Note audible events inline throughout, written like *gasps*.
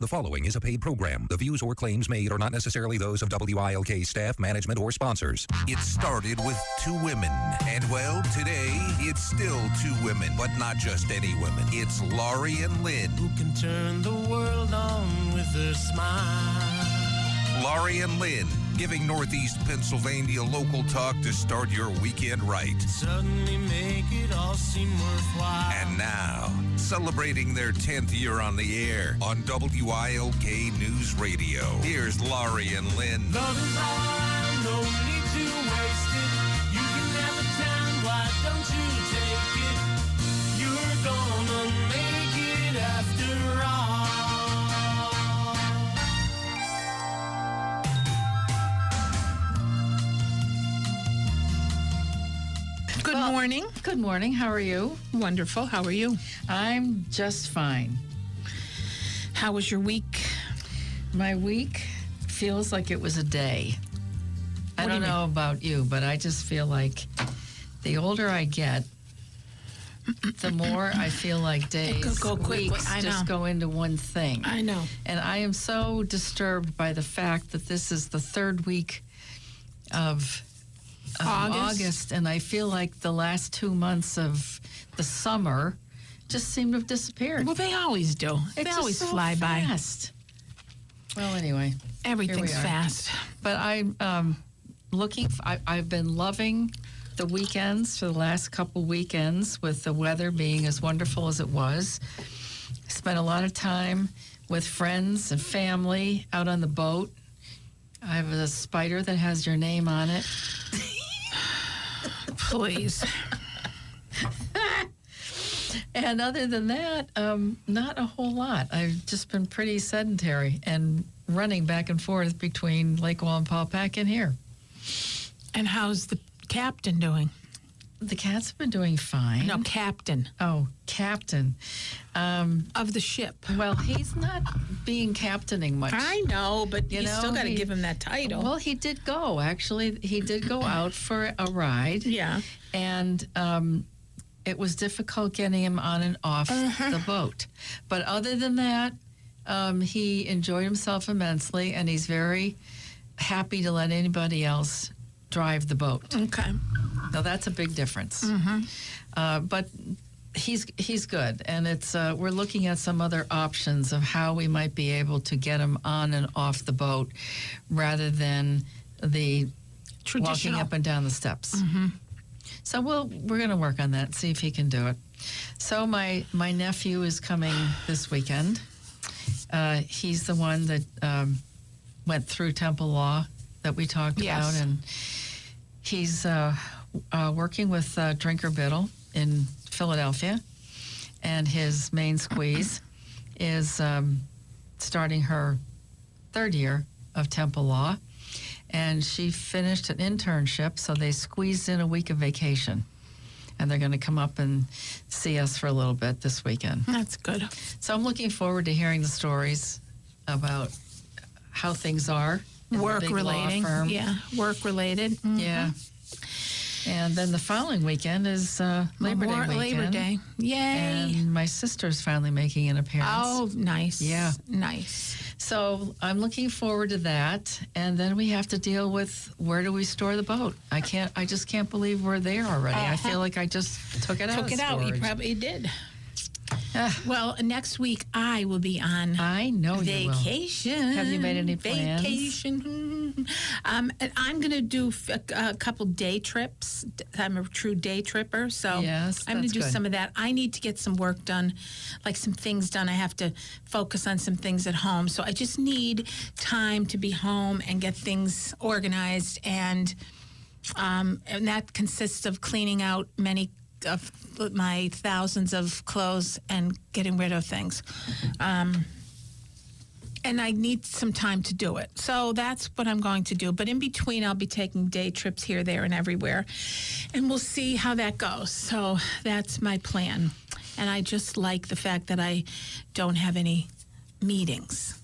The following is a paid program. The views or claims made are not necessarily those of WILK staff, management, or sponsors. It started with two women. And well, today it's still two women, but not just any women. It's Laurie and Lynn. Who can turn the world on with a smile? Laurie and Lynn, giving Northeast Pennsylvania local talk to start your weekend right. Suddenly make it all seem worthwhile. And now, celebrating their 10th year on the air on WILK News Radio. Here's Laurie and Lynn. Good morning. Good morning. How are you? Wonderful. How are you? I'm just fine. How was your week? My week feels like it was a day. I What do don't you know about you, but I just feel like the older I get, the more I feel like days, go quick. weeks I just go into one thing. I know. And I am so disturbed by the fact that this is the third week of, of August. August, and I feel like the last two months of the summer just seem to have disappeared. Well, they always do. It's they always so fly by. fast. Well, anyway, Everything's are. fast. but I'm um, looking. f- I, I've been loving the weekends for the last couple weekends with the weather being as wonderful as it was. Spent a lot of time with friends and family out on the boat. I have a spider that has your name on it. *laughs* Please. And other than that, um, not a whole lot. I've just been pretty sedentary and running back and forth between Lake Wallenpaupack and here. And how's the captain doing? The cats have been doing fine. No, captain Oh, captain. Um, of the ship. well, he's not being captaining much. I know, but You you, still got to give him that title. Well, he did go. Actually, he did go out for a ride. yeah. and um, it was difficult getting him on and off Uh-huh. the boat. But other than that, um, he enjoyed himself immensely, and he's very happy to let anybody else drive the boat. Okay. Now that's a big difference. Mm-hmm. Uh, but he's he's good, and it's uh, we're looking at some other options of how we might be able to get him on and off the boat, rather than the walking up and down the steps. So we'll we're going to work on that, see if he can do it. So my my nephew is coming this weekend. Uh, he's the one that um, went through Temple Law that we talked Yes. about, and he's uh, uh, working with uh, Drinker Biddle in Philadelphia, and his main squeeze is um, starting her third year of Temple Law and she finished an internship, so they squeezed in a week of vacation. And they're going to come up and see us for a little bit this weekend. That's good. So I'm looking forward to hearing the stories about how things are. Work relating. Yeah. Work related. Yeah. And then the following weekend is uh, Labor Day weekend. Labor Day. Yay. And my sister's finally making an appearance. oh, nice. Yeah. Nice. So I'm looking forward to that, and then we have to deal with where do we store the boat? I can't. I just can't believe we're there already. I feel like I just took it out. Took it out. You probably did. Ah, *sighs* Well, next week I will be on I know you will. vacation. Have you made any plans? Vacation. *laughs* Um, and I'm going to do a couple day trips. I'm a true day tripper, so Yes, I'm going to do good. some of that. I need to get some work done, like some things done. I have to focus on some things at home, so I just need time to be home and get things organized and. Um, and that consists of cleaning out many of my thousands of clothes and getting rid of things. Um, and I need some time to do it. So that's what I'm going to do. But in between, I'll be taking day trips here, there, and everywhere, and we'll see how that goes. So that's my plan. And I just like the fact that I don't have any meetings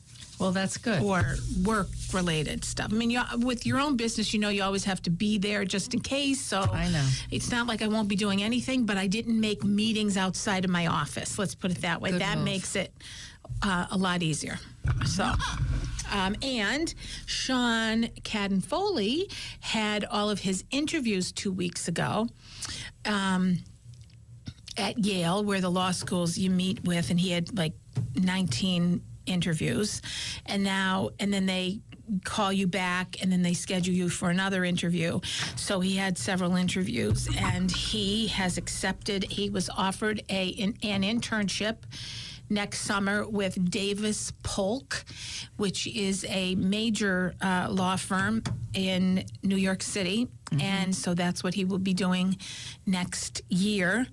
Well, that's good. or work related stuff. I mean, you, with your own business, you know, you always have to be there just in case. So I know. it's not like I won't be doing anything, but I didn't make meetings outside of my office. Let's put it that way. Good that move. makes it uh, a lot easier. So. Um, and Sean Cadden Foley had all of his interviews two weeks ago. Um, at Yale, where the law schools you meet with, and he had like 19 interviews, and now and then they call you back and then they schedule you for another interview. So he had several interviews and he has accepted he was offered a an, an internship next summer with Davis Polk, which is a major uh, law firm in New York City. And so that's what he will be doing next year.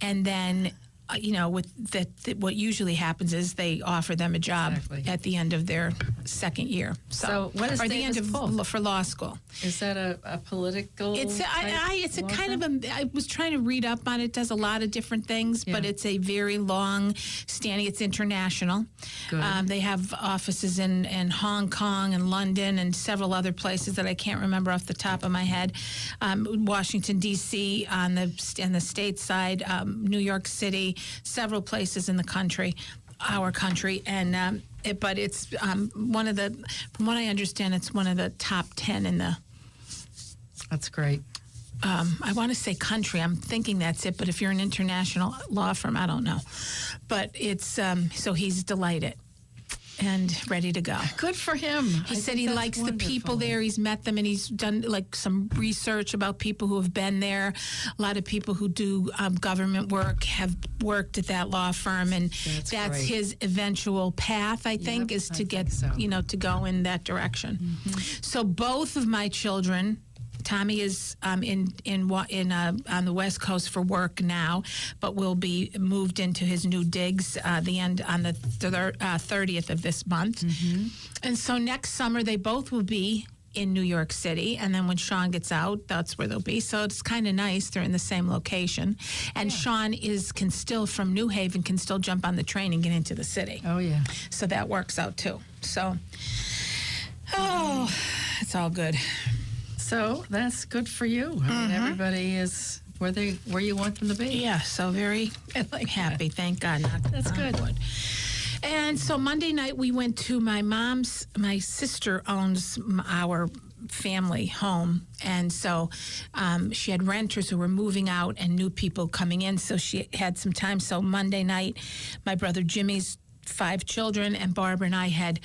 And then, uh, you know, with that, that, what usually happens is they offer them a job Exactly. at the end of their second year. So, So what is or the end of for law school. Is that a, a political? It's a, I, I, it's a kind firm? of a. I was trying to read up on it. it Does a lot of different things, but it's a very long standing. It's international. Um, they have offices in in Hong Kong and London and several other places that I can't remember off the top of my head. Um, Washington D.C. on the on the state side, um, New York City, several places in the country, our country, and. Um, it, but it's um, one of the, from what I understand, it's one of the top ten in the That's great. um, I want to say country. I'm thinking that's it, but if you're an international law firm, I don't know. But it's um, so he's delighted and ready to go. Good for him. He said he likes the people there. He's met them and he's done like some research about people who have been there. A lot of people who do um, government work have worked at that law firm, and That's that's, his eventual path. I think Yep, is I to get so. you know to go in that direction. So both of my children. Tommy is um, in in in uh, on the West Coast for work now, but will be moved into his new digs uh, the end on the thirtieth of this month. And so next summer they both will be in New York City, and then when Sean gets out, that's where they'll be. So it's kind of nice they're in the same location. And Sean is can still from New Haven can still jump on the train and get into the city. Oh yeah. So that works out too. So oh, it's all good. So that's good for you. I Mm-hmm. mean, everybody is where they where you want them to be. Yeah, so very like *laughs* happy. Thank God. Not, That's good. wood. And so Monday night we went to my mom's. My sister owns our family home, and so um, she had renters who were moving out and new people coming in. So she had some time. So Monday night, my brother Jimmy's five children and Barbara and I had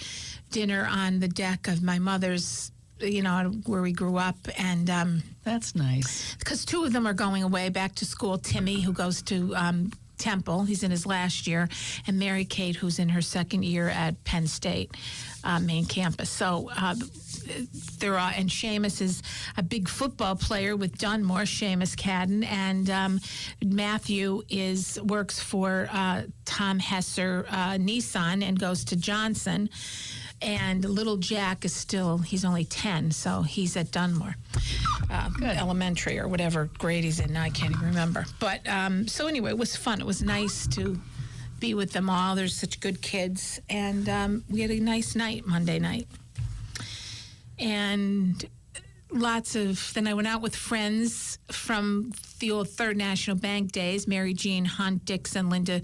dinner on the deck of my mother's. You know where we grew up, and. Um, That's nice. because two of them are going away back to school. Timmy, who goes to um, Temple, he's in his last year, and Mary Kate, who's in her second year at Penn State uh, main campus. So. Uh, there are, and Seamus is a big football player with Dunmore, Seamus Cadden, and um, Matthew is works for uh, Tom Hesser uh, Nissan and goes to Johnson and little Jack is still he's only 10 so he's at Dunmore. Uh, elementary or whatever grade he's in now I can't even remember. But um, so anyway it was fun. It was nice to be with them all. There's such good kids. And um, we had a nice night Monday night. And lots of then I went out with friends from the old Third National Bank days Mary Jean Hunt Dixon Linda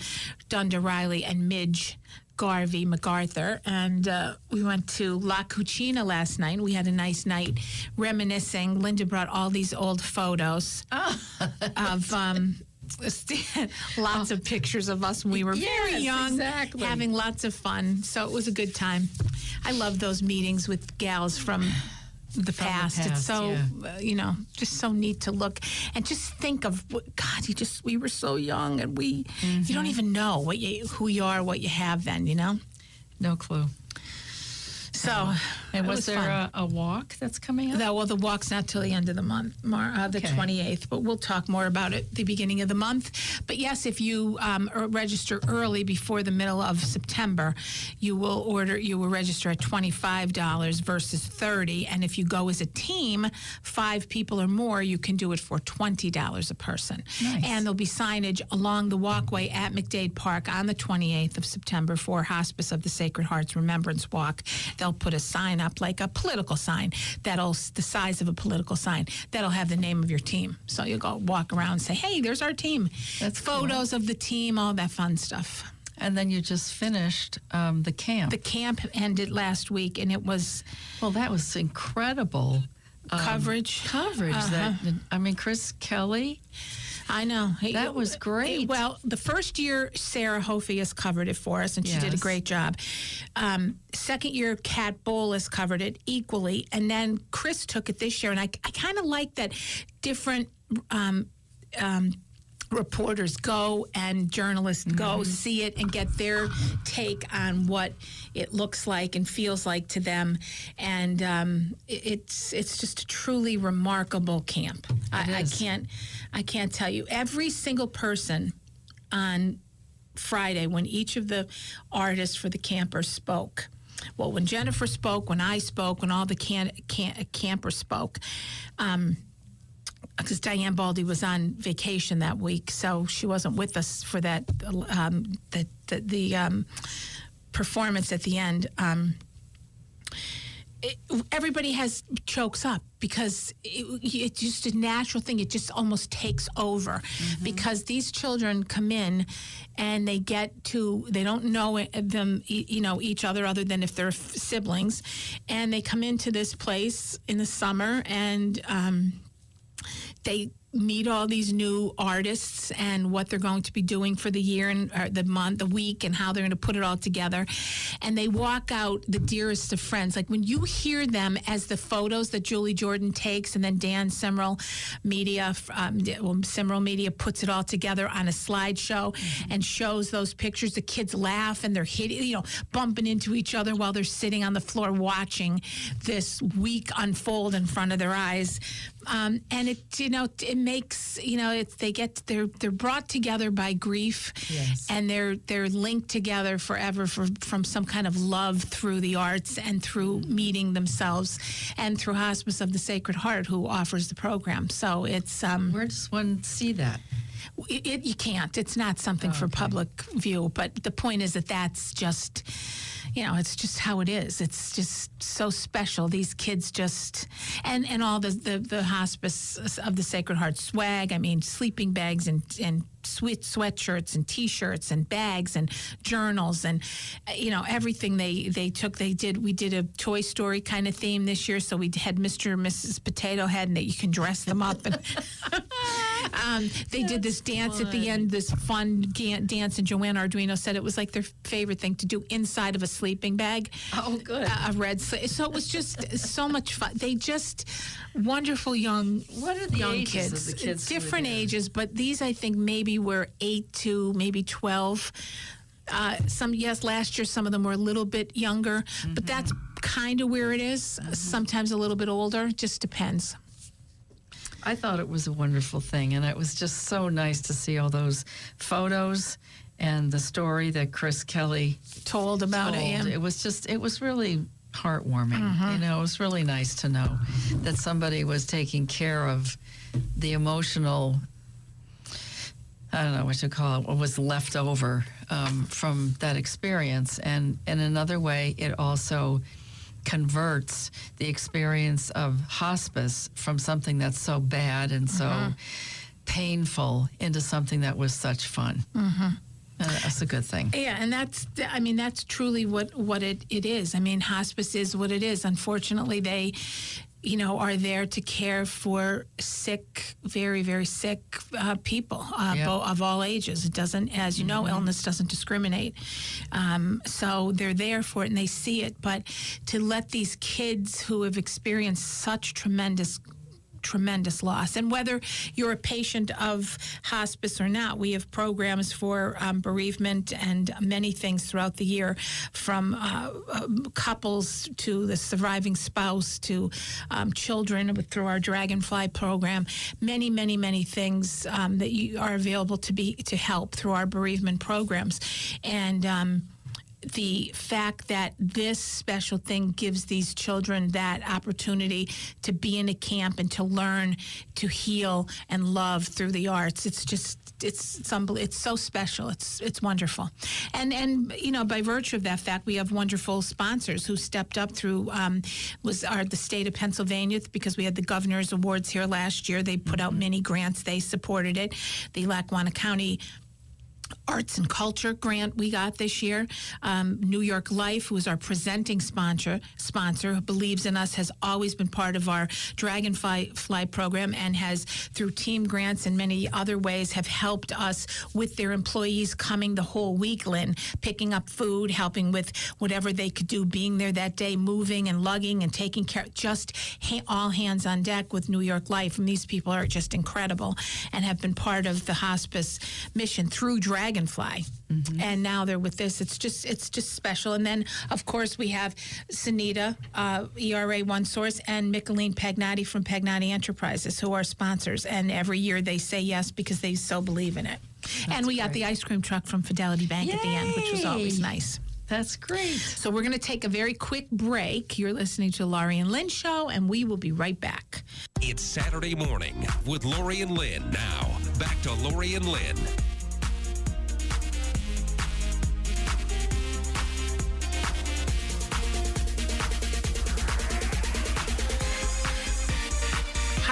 Dunder Riley and Midge Garvey MacArthur and uh, we went to La Cucina last night. We had a nice night reminiscing. Linda brought all these old photos of um, *laughs* lots of pictures of us when we were very young exactly. having lots of fun. So it was a good time. I love those meetings with gals from the past. it's past, so yeah. uh, you know just so neat to look and just think of what, God. You just we were so young and we you Mm-hmm. don't even know what you who you are, what you have then. You know. No clue. So, And was, was there a, a walk that's coming up? That, well, the walk's not till the end of the month, Mar- uh, the Okay. 28th, but we'll talk more about it the beginning of the month. But yes, if you um, er- register early before the middle of September, you will order, you will register at $25 versus 30 And if you go as a team, five people or more, you can do it for $20 a person. Nice. And there'll be signage along the walkway at McDade Park on the 28th of September for Hospice of the Sacred Heart's Remembrance Walk. They'll put a sign up, like a political sign, that'll the size of a political sign, that'll have the name of your team. So you'll go walk around and say, "Hey, there's our team." That's cool. photos of the team, all that fun stuff. And then you just finished um, the camp. The camp ended last week, and it was well, that was incredible. um, coverage. coverage. That I mean, Chris Kelly. I know. That was great. Well, the first year, Sarah Hofius covered it for us, and she did a great job. Um, second year, Kat Bowles covered it equally, and then Chris took it this year, and I, I kind of like that different. Um, um, reporters go and journalists go see it and get their take on what it looks like and feels like to them. And um, it- it's it's just a truly remarkable camp. I, I can't I can't tell you. Every single person on Friday when each of the artists for the campers spoke. Well, when Jennifer spoke, when I spoke, when all the can, can, campers spoke, because Diane Baldy was on vacation that week, so she wasn't with us for that um, the the, the um, performance at the end. Um, it, everybody has chokes up because it, it's just a natural thing. It just almost takes over because these children come in and they get to they don't know them you know each other other than if they're siblings, and they come into this place in the summer and. Um, they meet all these new artists and what they're going to be doing for the year and or the month, the week, and how they're going to put it all together. And they walk out the dearest of friends. Like when you hear them as the photos that Julie Jordan takes, and then Dan Simrel Media, um, Simrel Media puts it all together on a slideshow and shows those pictures. The kids laugh and they're hitting, you know, bumping into each other while they're sitting on the floor watching this week unfold in front of their eyes. Um, and it, you know, it makes, you know, it's they get they're they're brought together by grief, Yes. and they're they're linked together forever for, from some kind of love through the arts and through meeting themselves, and through Hospice of the Sacred Heart, who offers the program. So it's um, Where does one see that? It, it, you can't. It's not something for public view. But the point is that that's just, you know, it's just how it is. It's just so special. These kids just, and and all the the, the hospice of the Sacred Heart swag. I mean, sleeping bags and and sweat sweatshirts and T-shirts and bags and journals and you know everything they they took. They did. We did a Toy Story kind of theme this year, so we had Mr. and Mrs. Potato Head, and that you can dress them up and. *laughs* um, they did this dance at the end, this fun ga- dance, and Joanna Arduino said it was like their favorite thing to do inside of a sleeping bag. Oh, good. A, a red So it was just so much fun. They just wonderful young, What are the young ages kids, kids different ages, but these I think maybe were eight to maybe twelve. Uh, some yes, last year some of them were a little bit younger, but that's kind of where it is. Sometimes a little bit older, just depends. I thought it was a wonderful thing, and it was just so nice to see all those photos and the story that Chris Kelly Told about told. it. It was just, it was really heartwarming. Mm-hmm. You know, it was really nice to know that somebody was taking care of the emotional. I don't know what to call it. What was left over um, from that experience, and in another way, it also converts the experience of hospice from something that's so bad and so Mm-hmm. painful into something that was such fun. Mm-hmm. that's a good thing. Yeah, and that's I mean that's truly what what it, it is. I mean hospice is what it is. Unfortunately, they you know are there to care for sick, very very sick uh, people uh, Yep. bo- of all ages. It doesn't, as you know, illness doesn't discriminate. Um, so they're there for it and they see it. But to let these kids who have experienced such tremendous tremendous loss. And whether you're a patient of hospice or not, we have programs for um, bereavement and many things throughout the year, from uh, um, couples to the surviving spouse to um, children through our Dragonfly program. Many, many, many things um, that you are available to be to help through our bereavement programs, and. The fact that this special thing gives these children that opportunity to be in a camp and to learn to heal and love through the arts. It's just it's it's, unbel- it's so special. It's it's wonderful. And and you know by virtue of that fact we have wonderful sponsors who stepped up through um, was our the state of Pennsylvania because we had the governor's awards here last year. They put out many grants. They supported it. The Lackawanna County Arts and Culture grant we got this year. Um, New York Life, who is our presenting sponsor, sponsor who believes in us, has always been part of our Dragonfly Fly program and has, through team grants and many other ways, have helped us with their employees coming the whole week, Lynn, picking up food, helping with whatever they could do, being there that day, moving and lugging and taking care, just ha- all hands on deck with New York Life. And these people are just incredible and have been part of the hospice mission through Dragonfly. And now they're with this. It's just it's just special. And then of course we have Sunita, uh, ERA One Source, and Micheline Pagnotti from Pagnotti Enterprises, who are sponsors. And every year they say yes because they so believe in it. and we got the ice cream truck from Fidelity Bank at the end, which was always nice. That's great. So we're going to take a very quick break. You're listening to Laurie and Lynn show, and we will be right back. It's Saturday morning with Laurie and Lynn. Now, back to Laurie and Lynn.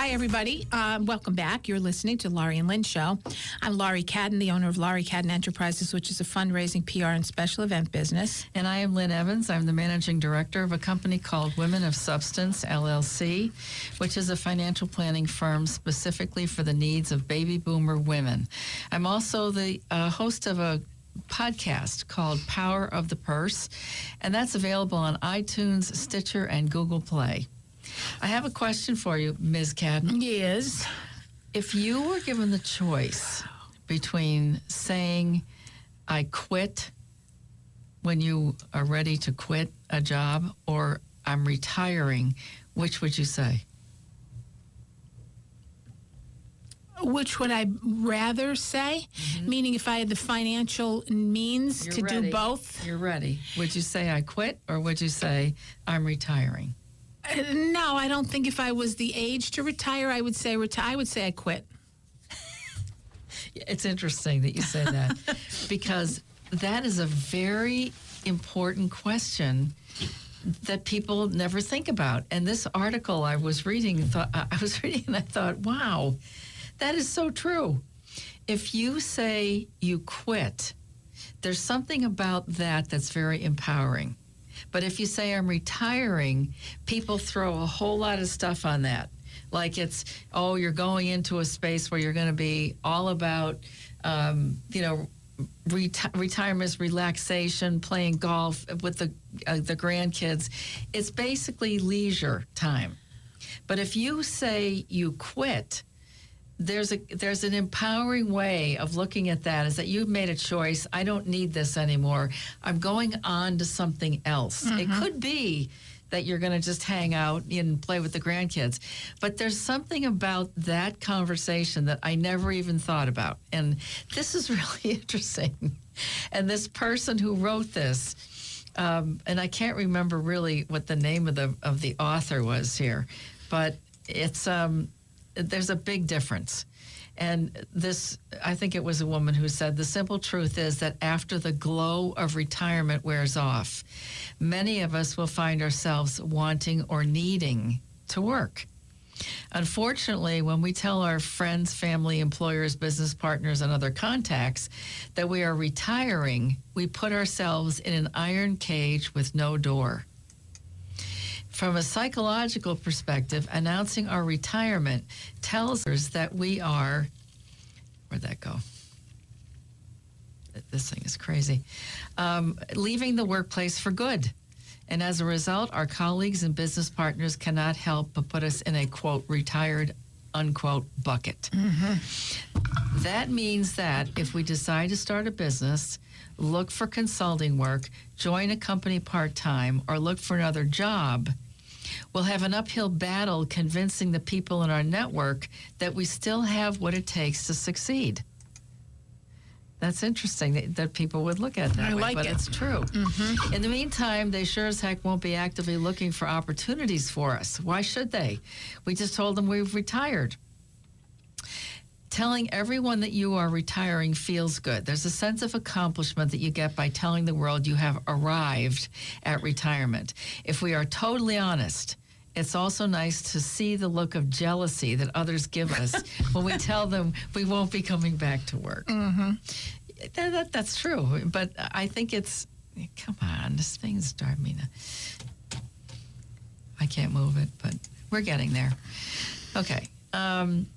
Hi, everybody. Um, welcome back. You're listening to Laurie and Lynn Show. I'm Laurie Cadden, the owner of Laurie Cadden Enterprises, which is a fundraising, PR, and special event business. And I am Lynn Evans. I'm the managing director of a company called Women of Substance, LLC, which is a financial planning firm specifically for the needs of baby boomer women. I'm also the uh, host of a podcast called Power of the Purse, and that's available on iTunes, Stitcher, and Google Play. I have a question for you, Ms. Cadden. Yes. If you were given the choice between saying, I quit when you are ready to quit a job, or I'm retiring, which would you say? Which would I rather say? Meaning, if I had the financial means You're to ready. do both? You're ready. Would you say, I quit, or would you say, I'm retiring? Uh, I don't think if I was the age to retire, I would say retire. I would say I quit. It's interesting that you say that *laughs* because that is a very important question that people never think about. And this article I was reading, thought I was *laughs* reading, and I thought, wow, that is so true. If you say you quit, there's something about that that's very empowering. But if you say I'm retiring, people throw a whole lot of stuff on that. Like it's, oh, you're going into a space where you're going to be all about, um, you know, reti- retirement, relaxation, playing golf with the uh, the grandkids. It's basically leisure time. But if you say you quit, there's a there's an empowering way of looking at that is that you've made a choice. I don't need this anymore. I'm going on to something else. It could be that you're going to just hang out and play with the grandkids but there's something about that conversation that i never even thought about. And this is *laughs* really interesting. And this person who wrote this um, and I can't remember really what the name of the of the author was here, but it's um, there's a big difference. And this, I think it was a woman who said, the simple truth is that after the glow of retirement wears off, many of us will find ourselves wanting or needing to work. Unfortunately, when we tell our friends, family, employers, business partners, and other contacts that we are retiring, we put ourselves in an iron cage with no door. From a psychological perspective, announcing our retirement tells us that we are. Where'd that go? This thing is crazy. Um, leaving the workplace for good. And as a result, our colleagues and business partners cannot help but put us in a quote, retired, unquote, bucket. That means that if we decide to start a business, look for consulting work, join a company part time, or look for another job, we'll have an uphill battle convincing the people in our network that we still have what it takes to succeed. That's interesting that, that people would look at that I way, like but it. it's true. Mm-hmm. In the meantime, they sure as heck won't be actively looking for opportunities for us. Why should they? We just told them we've retired. Telling everyone that you are retiring feels good. There's a sense of accomplishment that you get by telling the world you have arrived at retirement. If we are totally honest, it's also nice to see the look of jealousy that others give us *laughs* when we tell them we won't be coming back to work. That, that- that's true, but I think it's come on. This thing's driving me. I can't move it, but we're getting there. Okay. Um,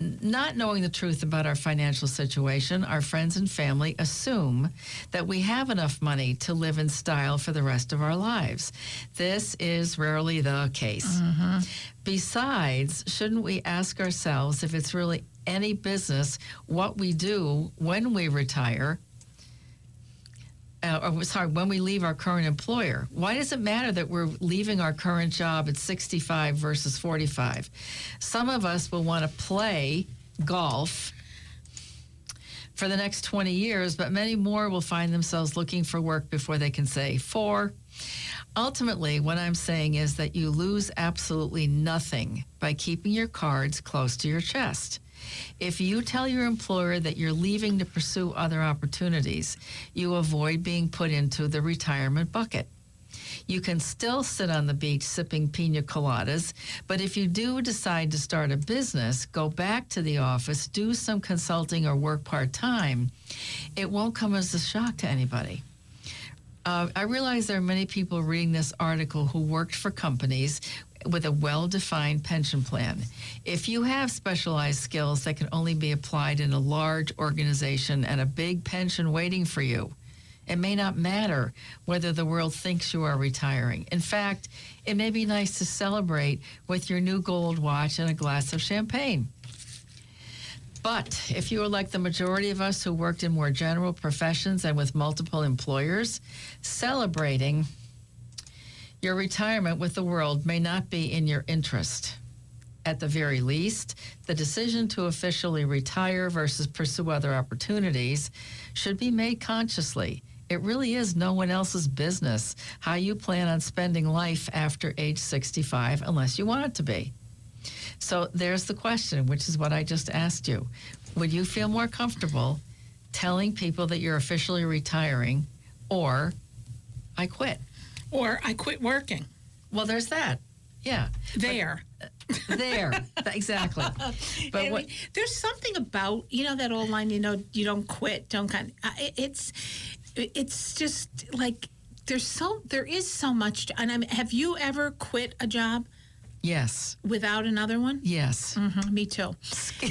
not knowing the truth about our financial situation, our friends and family assume that we have enough money to live in style for the rest of our lives. This is rarely the case. Mm-hmm. Besides, shouldn't we ask ourselves if it's really any business what we do when we retire? Uh, or sorry, when we leave our current employer, why does it matter that we're leaving our current job at 65 versus 45? Some of us will want to play golf for the next 20 years, but many more will find themselves looking for work before they can say four. Ultimately, what I'm saying is that you lose absolutely nothing by keeping your cards close to your chest. If you tell your employer that you're leaving to pursue other opportunities, you avoid being put into the retirement bucket. You can still sit on the beach sipping pina coladas, but if you do decide to start a business, go back to the office, do some consulting or work part time, it won't come as a shock to anybody. Uh, I realize there are many people reading this article who worked for companies with a well defined pension plan. If you have specialized skills that can only be applied in a large organization and a big pension waiting for you, it may not matter whether the world thinks you are retiring. In fact, it may be nice to celebrate with your new gold watch and a glass of champagne. But if you are like the majority of us who worked in more general professions and with multiple employers, celebrating your retirement with the world may not be in your interest. At the very least, the decision to officially retire versus pursue other opportunities should be made consciously. It really is no one else's business how you plan on spending life after age 65 unless you want it to be. So there's the question, which is what I just asked you. Would you feel more comfortable telling people that you're officially retiring or I quit? Or I quit working. Well, there's that. Yeah. There. There. *laughs* exactly. But what there's something about you know that old line. You know, you don't quit. Don't kind. Uh, it's it's just like there's so there is so much. To, and I mean, have you ever quit a job Yes. without another one? Yes. Mhm, me too. *laughs*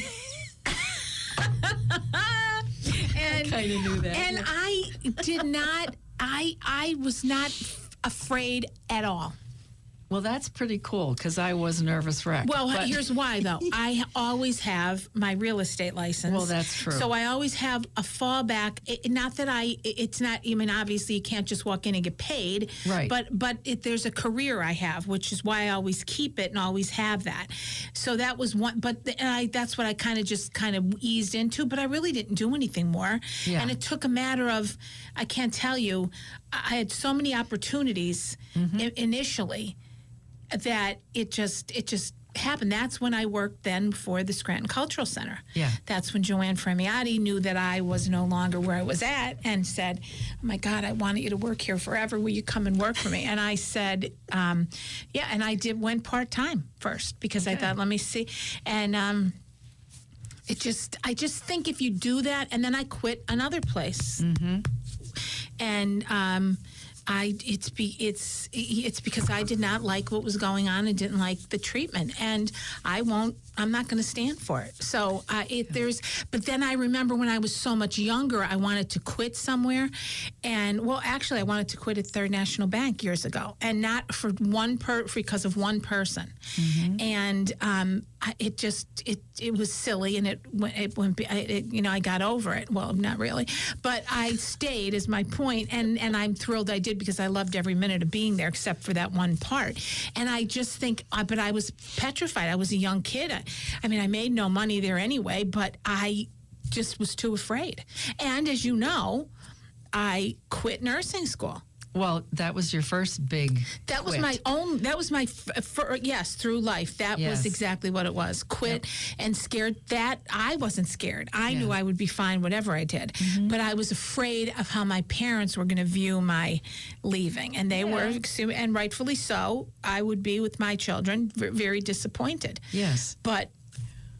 and I Kind of knew that. and I did not. I I was not afraid at all. Well, that's pretty cool because I was a nervous wreck. Well, But- here's why though. *laughs* I always have my real estate license. Well, that's true. So I always have a fallback. It, not that I. it- It's not. I mean, obviously, you can't just walk in and get paid. Right. But but it, there's a career I have, which is why I always keep it and always have that. So that was one. But the, and I, that's what I kind of just kind of eased into. But I really didn't do anything more. Yeah. And it took a matter of. I can't tell you. I had so many opportunities Mm-hmm. i- initially that it just it just happened. That's when I worked then for the Scranton Cultural Center. Yeah. That's when Joanne Fremiati knew that I was no longer where I was at and said, "Oh my God, I wanted you to work here forever. Will you come and work for me?" And I said, um, "Yeah." And I did went part time first because I thought, let me see, and. Um, it just, I just think if you do that, and then I quit another place, and um, I it's be it's it's because I did not like what was going on and didn't like the treatment, and I won't. I'm not going to stand for it. So uh, it there's. But then I remember when I was so much younger, I wanted to quit somewhere, and well, actually, I wanted to quit at Third National Bank years ago, and not for one per because of one person, and um, I, it just it it was silly, and it went it went. It, you know, I got over it. Well, not really, but I stayed. Is my point, and and I'm thrilled I did because I loved every minute of being there, except for that one part. And I just think, uh, but I was petrified. I was a young kid. I, I mean, I made no money there anyway, but I just was too afraid. And as you know, I quit nursing school. Well, that was your first big. That was quit. my own. That was my f- fir- yes through life. That Yes. was exactly what it was. Quit and scared. That I wasn't scared. I knew I would be fine whatever I did, Mm-hmm. but I was afraid of how my parents were going to view my leaving, and they were, and rightfully so. I would be with my children, very disappointed. Yes. but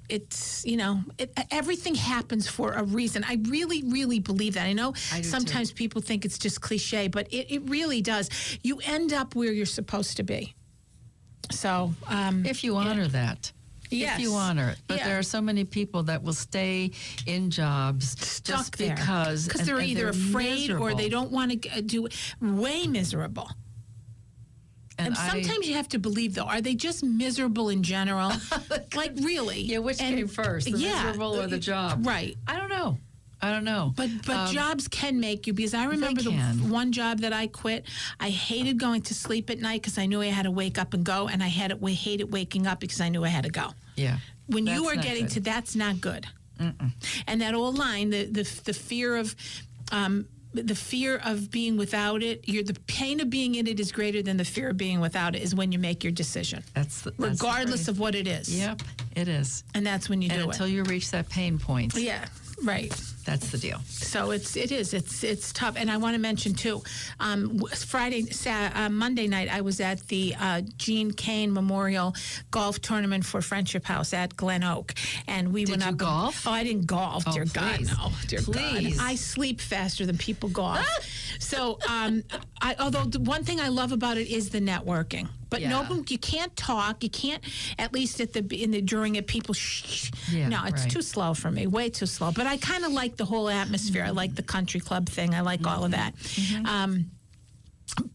it's you know it, everything happens for a reason i really really believe that i know I do too. sometimes people think it's just cliche but it, it really does you end up where you're supposed to be so um If you honor that. Yes. If you honor it. But Yeah. there are so many people that will stay in jobs stuck just there because. because they're and either afraid or they don't want to do way miserable And, and I- sometimes you have to believe though are they just miserable in general *laughs* like really yeah, which And- came first, the yeah, miserable or the job? right I don't know. I don't know. But but Um, jobs can make you because I remember the one job that I quit. I hated going to sleep at night because I knew I had to wake up and go, and I had it, we hated waking up because I knew I had to go. Yeah. When you are getting good. to that's not good. And that old line, the the, the fear of. Um, the fear of being without it, you're, the pain of being in it is greater than the fear of being without it. Is when you make your decision, That's the, that's regardless of what it is. Yep, it is. and that's when you And do until it. Until you reach that pain point, yeah, right. that's the deal. So it's it is it's it's tough, and I want to mention too. Um, Friday, uh, Monday night, I was at the uh, Gene Kane Memorial Golf Tournament for Friendship House at Glen Oak, and we went you up. golf? Oh, I didn't golf. Oh, dear God, no, dear Please. God. I sleep faster than people golf. *laughs* so, um, I, although the one thing I love about it is the networking. But no, Yeah. one- you can't talk. You can't, at least at the in the during it, people. Shh. Yeah, no, it's right. too slow for me. Way too slow. But I kind of like the whole atmosphere. I like the country club thing. I like all of that. Um,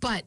but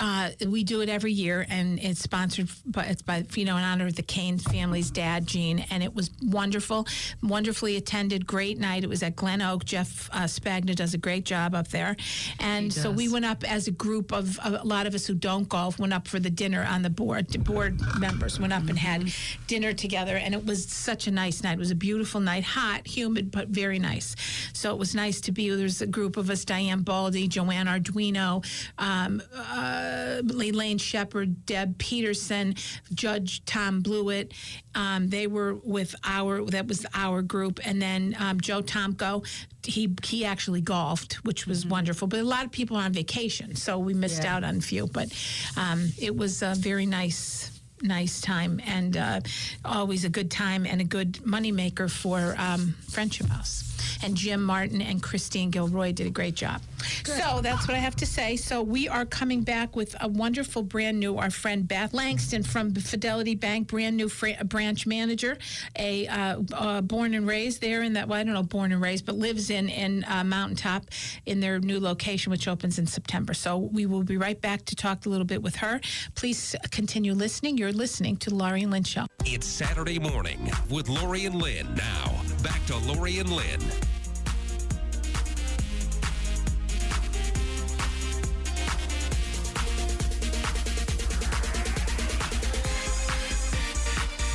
uh, we do it every year, and it's sponsored. But it's by you know in honor of the Kane family's dad, Gene, and it was wonderful, wonderfully attended. Great night. It was at Glen Oak. Jeff uh, Spagna does a great job up there, and so we went up as a group of a lot of us who don't golf. Went up for the dinner on the board. The board members went up and had dinner together, and it was such a nice night. It was a beautiful night, hot, humid, but very nice. So it was nice to be. There's a group of us: Diane Baldy, Joanne Arduino. Um, uh, Elaine Shepard, Deb Peterson, Judge Tom Blewitt. Um, they were with our that was our group, and then um, Joe Tomko. He he actually golfed, which was wonderful. But a lot of people are on vacation, so we missed Yeah. out on a few. But um, it was a very nice. Nice time and uh, always a good time and a good moneymaker for um, Friendship House. And Jim Martin and Christine Gilroy did a great job. So that's what I have to say. So we are coming back with a wonderful brand new, our friend Beth Langston from Fidelity Bank, brand new fra- branch manager, a uh, uh, born and raised there in that, well, I don't know, born and raised, but lives in, in uh, Mountaintop in their new location, which opens in September. So we will be right back to talk a little bit with her. Please continue listening. You're listening to the Laurie and Lynn Show. It's Saturday morning with Laurie and Lynn. Now, back to Laurie and Lynn.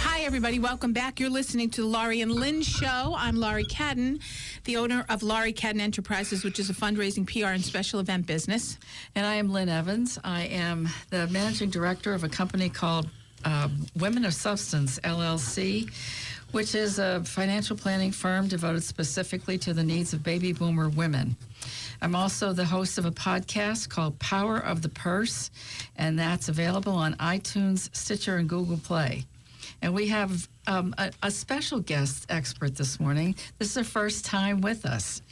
Hi, everybody. Welcome back. You're listening to the Laurie and Lynn Show. I'm Laurie Cadden, the owner of Laurie Cadden Enterprises, which is a fundraising, PR, and special event business. And I am Lynn Evans. I am the managing director of a company called uh, Women of Substance LLC, which is a financial planning firm devoted specifically to the needs of baby boomer women. I'm also the host of a podcast called Power of the Purse, and that's available on iTunes, Stitcher, and Google Play. And we have um, a, a special guest expert this morning. This is her first time with us.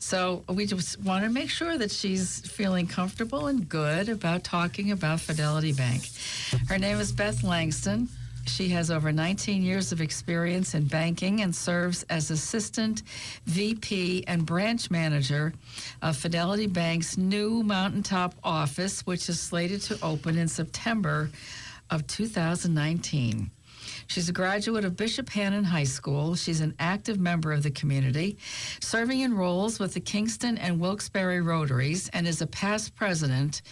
So we just want to make sure that she's feeling comfortable and good about talking about Fidelity Bank. Her name is Beth Langston. She has over 19 years of experience in banking and serves as assistant VP and branch manager of Fidelity Bank's new Mountaintop office, which is slated to open in September of 2019. She's a graduate of Bishop Hannon High School. She's an active member of the community, serving in roles with the Kingston and Wilkes-Barre Rotaries, and is a past president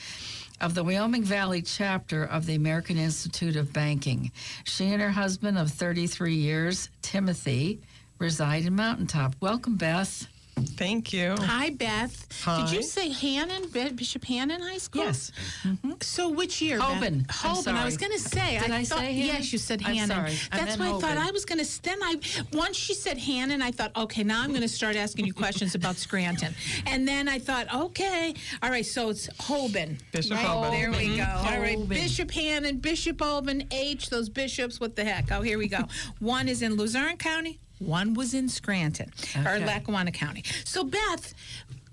of the Wyoming Valley chapter of the American Institute of Banking. She and her husband of 33 years, Timothy, reside in Mountaintop. Welcome, Beth. Thank you. Hi, Beth. Hi. Did you say Hannon, Bishop Hannon High School? Yes. Mm-hmm. So which year? Beth? Hoban. I'm Hoban. I was going to say. Did I thought, say Hannon? Yes, you said I'm sorry. That's meant why I thought I was going to. Then I once she said Hannon, I thought, okay, now I'm going to start asking you questions about Scranton. And then I thought, okay, all right, so it's Hoban. Bishop right? Hoban. There we go. All right, Hoban. Bishop Hannon, Bishop Hoban, H. Those bishops. What the heck? Oh, here we go. One is in Luzerne County. One was in Scranton or Lackawanna County. So Beth,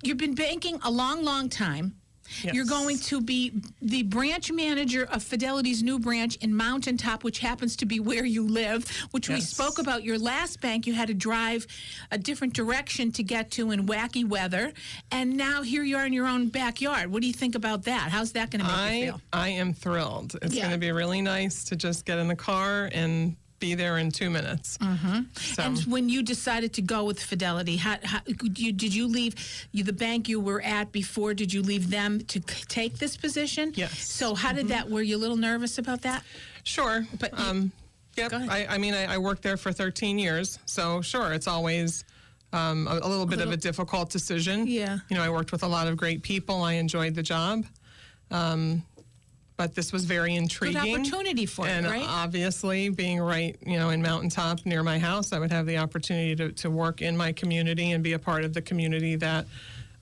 you've been banking a long, long time. You're going to be the branch manager of Fidelity's new branch in Mountaintop, which happens to be where you live, which we spoke about. Your last bank, you had to drive a different direction to get to in wacky weather. And now here you are in your own backyard. What do you think about that? How's that going to make you I feel? I am thrilled. It's Yeah. going to be really nice to just get in the car and be there in two minutes. Mm-hmm. So And when you decided to go with Fidelity, how, how, you, did you leave you, the bank you were at before? Did you leave them to c- take this position? Yes. So how did that? Were you a little nervous about that? sure, But you- um, yep. I, I mean, I, I worked there for 13 years, so sure, it's always. Um, a, a little bit of a difficult decision. Yeah. You know, I worked with a lot of great people. I enjoyed the job. Um, but this was very intriguing. Good opportunity for and right? obviously, being right, you know, in Mountaintop near my house, I would have the opportunity to, to work in my community and be a part of the community that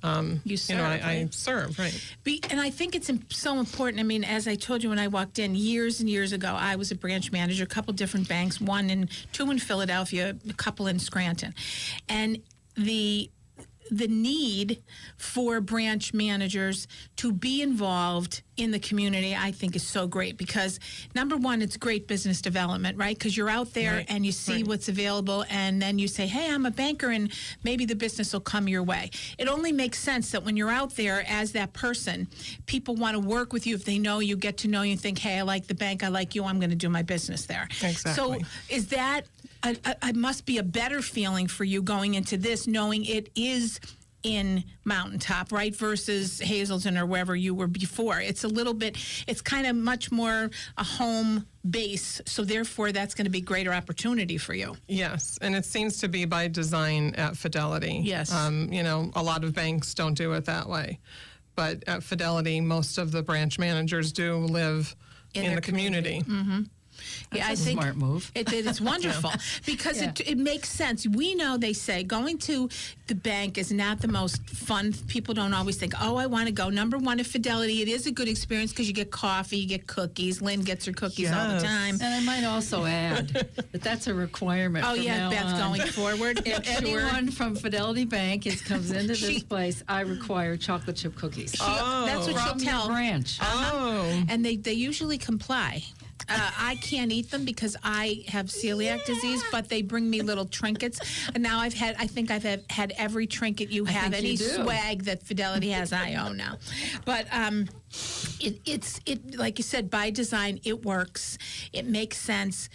um, You you know I, serve, I right? serve. Right. Be, and I think it's so important. I mean, as I told you when I walked in years and years ago, I was a branch manager, a couple different banks, one in two in Philadelphia, a couple in Scranton, and the the need for branch managers to be involved in the community, I think, is so great because number one, it's great business development, right? Because you're out there Right, and you see right. what's available, and then you say, "Hey, I'm a banker," and maybe the business will come your way. It only makes sense that when you're out there as that person, people want to work with you if they know you, get to know you, and think, "Hey, I like the bank, I like you, I'm going to do my business there." Exactly. So, is that? I, I, I must be a better feeling for you going into this, knowing it is in Mountaintop, right, versus Hazleton or wherever you were before. It's a little bit. It's kind of much more a home base, so therefore that's going to be greater opportunity for you. Yes, and it seems to be by design at Fidelity. Yes. Um, you know, a lot of banks don't do it that way. But at Fidelity, most of the branch managers do live In in, the community. Yeah, I a think smart move. It, it is *laughs* wonderful because it, it makes sense. We know they say going to the bank is not the most fun. People don't always think, "Oh, I want to go." Number one, at Fidelity, it is a good experience because you get coffee, you get cookies. Lynn gets her cookies all the time. And I might also *laughs* add that that's a requirement. Oh from yeah, now Beth on. going forward. *laughs* If Sure. anyone from Fidelity Bank is, comes into this place, I require chocolate chip cookies. She, oh. That's what she'll from your tell. branch. Uh-huh. Oh, and they, they usually comply. Uh, I can't eat them because I have celiac disease, but they bring me little trinkets. And now I've had, I think I've had, had every trinket you have, any you swag that Fidelity has, I own now. But um, it, it's it like you said by design, it works. It makes sense.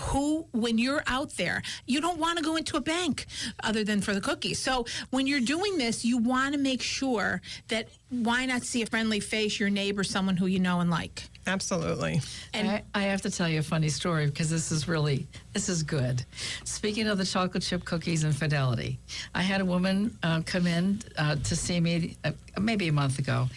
Who, when you're out there, you don't want to go into a bank other than for the cookies. So when you're doing this, you want to make sure that why not see a friendly face, your neighbor, someone who you know and like. Absolutely. And I, I have to tell you a funny story because this is really this is good. Speaking of the chocolate chip cookies and Fidelity, I had a woman uh, come in uh, to see me uh, maybe a month ago,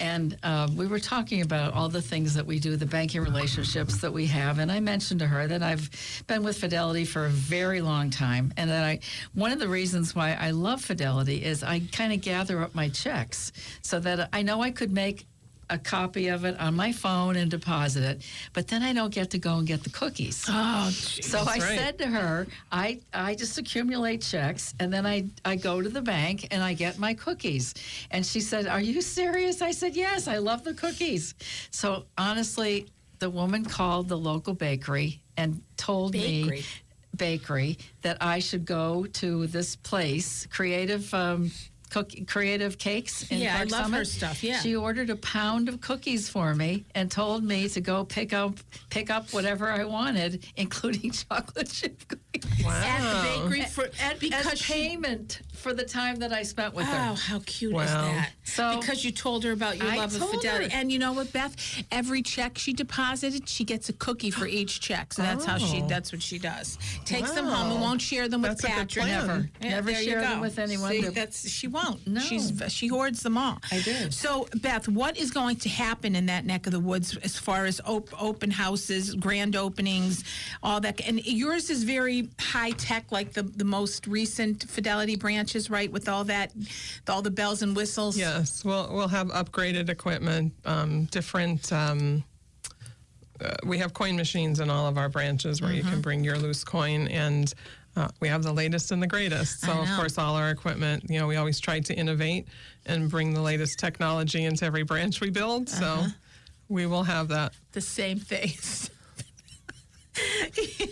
and uh, we were talking about all the things that we do, the banking relationships that we have, and I mentioned to her that I've been with Fidelity for a very long time, and that I one of the reasons why I love Fidelity is I kind of gather up my checks so that I know I could make a copy of it on my phone and deposit it, but then I don't get to go and get the cookies. Oh, So I right. said to her, I, I just accumulate checks and then I, I go to the bank and I get my cookies. And she said, Are you serious? I said, Yes, I love the cookies. So honestly, the woman called the local bakery and told Bakery. me bakery that I should go to this place, Creative um, Cookie, Creative Cakes in Yeah, I love Summit. her stuff, yeah. She ordered a pound of cookies for me and told me to go pick up pick up whatever I wanted, *laughs* including *laughs* chocolate chip cookies. At the bakery for And because as she payment for the time that I spent with Oh, her. how cute is that? So- because you told her about your I love of fidelity, her. and you know what, Beth? Every check she deposited, she gets a cookie for each check. So that's how she. Oh. That's what she does. Takes them home and won't share them with That's Patrick. plan. Never. Yeah, Never there share them with anyone See, that's she won't. No. She's she hoards them all. I do. So Beth, what is going to happen in that neck of the woods as far as op- open houses, grand openings, all that? And yours is very high tech, like the the most recent Fidelity branches, right? With all that, all the bells and whistles. Yes, we'll we'll have upgraded equipment, um, different. Um, uh, we have coin machines in all of our branches where you Mm-hmm. can bring your loose coin, and uh, we have the latest and the greatest. So of course, all our equipment. You know, we always try to innovate and bring the latest technology into every branch we build. Uh-huh. So we will have that. the same things. *laughs*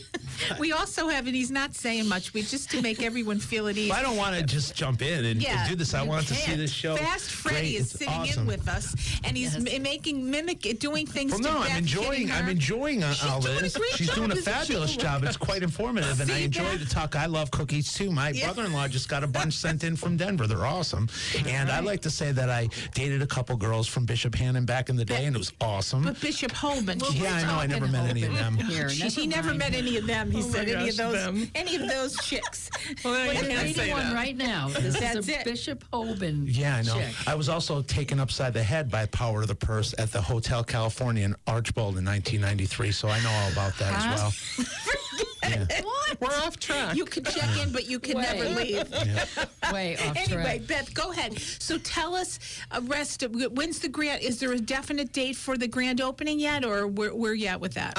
we also have, and he's not saying much. We just to make everyone feel at ease. I don't want to just jump in and, and do this. I you wanted to see this show. Fast Freddy Great. is It's sitting awesome. in with us, and he's m- making mimic doing things. Well, to no, Beth, I'm enjoying. hitting I'm her. enjoying uh, She's all doing a this. great She's job, doing a fabulous job. It's quite informative, and I enjoy that? the talk. I love cookies too. My Yeah. brother-in-law just got a bunch *laughs* sent in from Denver. They're awesome, and I like to say that I dated a couple girls from Bishop Hannon back in the day, and it was awesome. But Bishop Holman. yeah, I know. I never met any of them. Here, She, never he never met any of them. He Oh my said any of those them. *laughs* any of those chicks. *laughs* Well, now you You're can't say one that. right now. This That's is a it. Bishop Hoban. Yeah, I know. chick. I was also taken upside the head by Power of the Purse at the Hotel California in Archbald in 1993, so I know all about that as well. *laughs* what? We're off track. You can check in, but you can Wait. never leave. Way off Anyway, track. Beth, go ahead. So tell us, uh, rest. Of, when's the grand? Is there a definite date for the grand opening yet, or where where you at with that?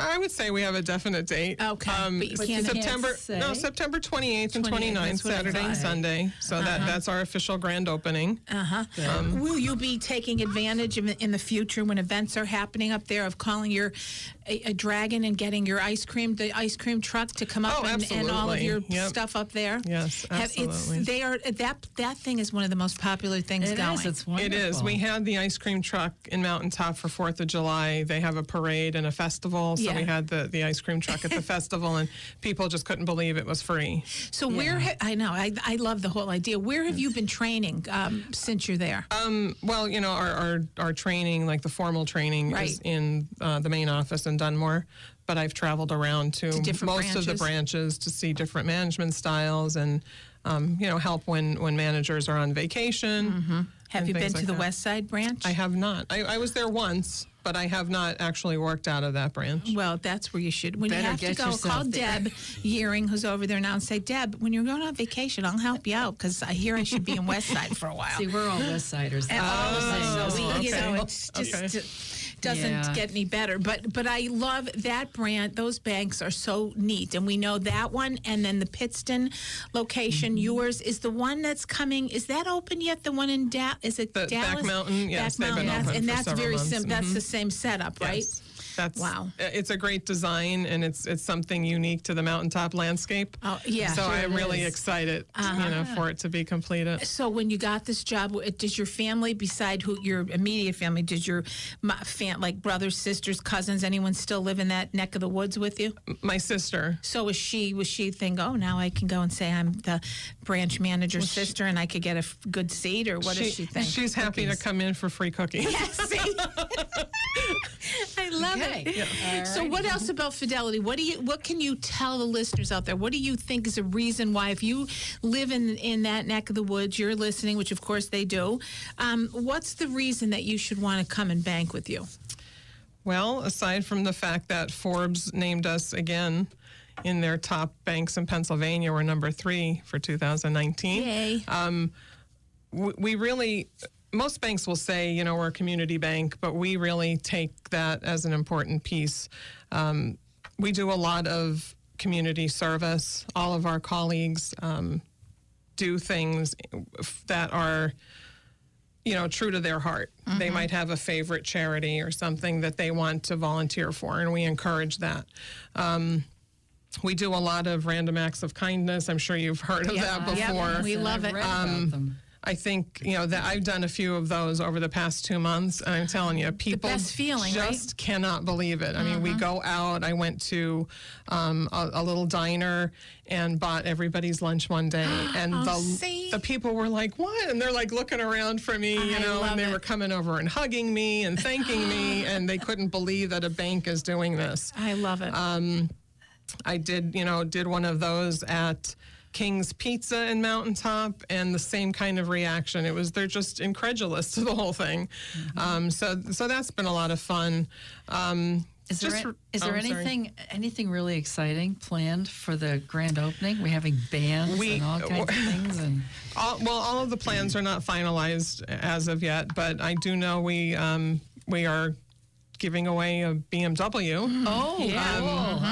I would say we have a definite date. Okay, Um, but you can't- can't September say? no September 28th and 28th, 29th, that's what I Saturday and. Sunday. So that that's our official grand opening. Uh-huh. Um, Will you be taking advantage of it in the future when events are happening up there of calling your a, a dragon and getting your ice cream, the ice cream truck to come up Oh, and, and all of your Yep. stuff up there? Yes, Have- absolutely. It's, they are that that thing is one of the most popular things It going. is. It's wonderful. It is. We had the ice cream truck in Mountaintop for Fourth of July. They have a parade and a festival, so Yeah. we had the, the ice cream truck at the *laughs* festival, and people just couldn't believe it was free. so where ha- I know I, I love the whole idea. Where have you been training um, since you're there? Well, you know, our, our, our training, like the formal training, Right. is in uh, the main office in Dunmore. But I've traveled around to, To most of the branches? branches to see different management styles and, um, you know, help when, when managers are on vacation. Mm-hmm. have you been things to like the that. West Side branch? I have not. I, I was there once, but I have not actually worked out of that branch. Well, that's where you should. When you Better have to go, call there. Deb Yearing, who's over there now, and say, Deb, when you're going on vacation, I'll help you out because I hear I should be in West Side for a while. See, we're all West Siders. And oh, all of Same, us, so no we, you know, it's just Okay. Doesn't Yeah. get any better. But but I love that brand. Those banks are so neat, and we know that one. And then the Pittston location, Mm-hmm. yours is the one that's coming. Is that open yet? The one in Dallas? Is it The Back Dallas? Mountain, yes, been that's- open and that's very months. sim- That's the same setup, right? Yes. That's Wow. It's a great design, and it's it's something unique to the mountaintop landscape. Oh, yeah, So sure I'm really is. excited, Uh-huh. you know, for it to be completed. So when you got this job, did your family, beside who your immediate family, did your fam, like brothers, sisters, cousins, anyone still live in that neck of the woods with you? My sister, So was she? Was she think, oh, now I can go and say I'm the branch manager's sister, and I could get a f- good seat, or what does she think? she's happy to come in for free cookies. *laughs* See? *laughs* I love Okay. it. So, what else about fidelity? What do you? What can you tell the listeners out there? What do you think is a reason why, if you live in in that neck of the woods, you're listening, which of course they do. Um, what's the reason that you should want to come and bank with you? Well, aside from the fact that Forbes named us again in their top banks in Pennsylvania, we're number three for 2019. Yay! we, we really most banks will say, you know, we're a community bank, but we really take that as an important piece. Um, we do a lot of community service. All of our colleagues um, do things that are, you know, true to their heart. They might have a favorite charity or something that they want to volunteer for, and we encourage that. Um, we do a lot of random acts of kindness. I'm sure you've heard of that before. Yeah, we love it. them. I think you know that I've done a few of those over the past two months, and I'm telling you, people feeling, right? just cannot believe it. I mean, we go out. I went to um, a, a little diner and bought everybody's lunch one day, *gasps* and Oh, the see? the people were like, "What?" And they're like looking around for me, you I know, and they it. were coming over and hugging me and *laughs* thanking me, *gasps* and they couldn't believe that a bank is doing this. I love it. I did, you know, did one of those at King's Pizza in Mountaintop, and the same kind of reaction. It was they're just incredulous *laughs* to the whole thing. Mm-hmm. Um, so, so that's been a lot of fun. Um, Is there, re- is there oh, sorry. anything anything really exciting planned for the grand opening? We're having bands We- and all kinds of things, and *laughs* All, well, all of the plans are not finalized as of yet, but I do know we um, we are giving away a BMW. oh, yeah.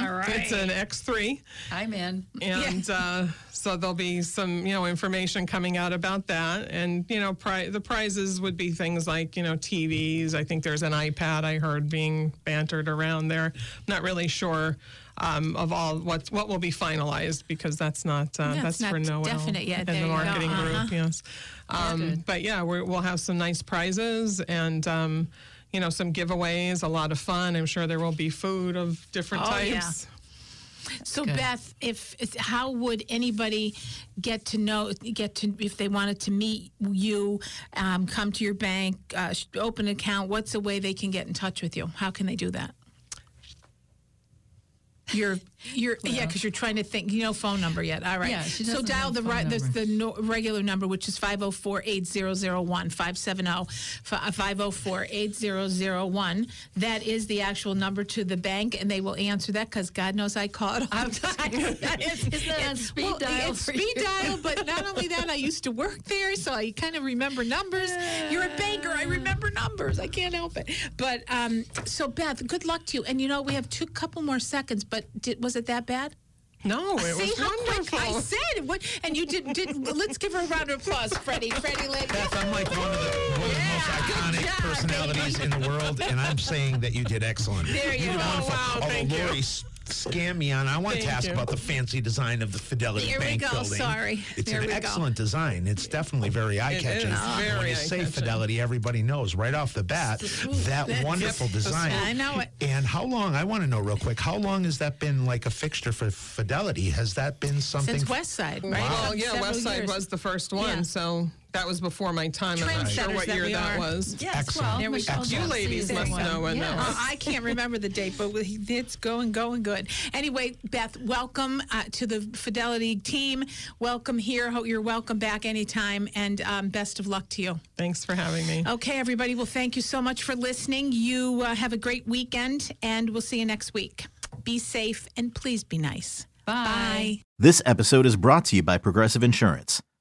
all right. It's an X3. I'm in. and uh, so there'll be some you know information coming out about that and you know pri- the prizes would be things like you know tvs i think there's an ipad i heard being bantered around there not really sure um, of all what what will be finalized because that's not uh, Yeah, that's it's for not Noel definite yet. There the marketing Uh-huh. group yes um, good. but yeah we're, we'll have some nice prizes and um, you know some giveaways a lot of fun i'm sure there will be food of different Oh, yeah. types So good. Beth, if, if how would anybody get to know get to if they wanted to meet you, um, come to your bank, uh, open an account? What's a way they can get in touch with you? How can they do that? You're you're yeah, because you're trying to think. You know, phone number yet? All right. Yeah, so dial the right the, the no, regular number, which is 504-8001, 570-504-8001. That is the actual number to the bank, and they will answer that because God knows I call it all the time. *laughs* Isn't that *laughs* on speed Well, dial It's speed you? dial, *laughs* but not only that, I used to work there, so I kind of remember numbers. You're a banker, I remember numbers. I can't help it. But um, so Beth, good luck to you. And you know, we have two couple more seconds, but did, was it that bad? no it See was how wonderful quick I said what, and you did. Did let's give her a round of applause, Freddie. Freddie, let Beth, I'm like one of the, one of the most iconic job, personalities in the world, and I'm saying that you did excellent. There you did go. wonderful. Wow, Although thank you. Laurie s- scammed me on, I want to ask you. about the fancy design of the Fidelity There we Bank go. building. Sorry. It's There an we go. excellent design. It's definitely very eye-catching. is when very you say eye-catching. Fidelity, everybody knows right off the bat that That's- wonderful Yep, design. I know it. And how long? I want to know real quick. How long has that been like a fixture for Fidelity? Has that been something? since West Side, right? well yeah several west side years. was the first one Yeah. so that was before my time i'm not sure what year we that was Yes, Excellent. well, There we Michelle go. You ladies must it. know when that Yes. was. Uh, I can't remember the date, but it's going, going good. Anyway, Beth, welcome uh, to the Fidelity team. Welcome here. Hope you're welcome back anytime, and um, best of luck to you. thanks for having me Okay, everybody. Well, thank you so much for listening. You uh, have a great weekend, and we'll see you next week. Be safe and please be nice. Bye. This episode is brought to you by Progressive Insurance.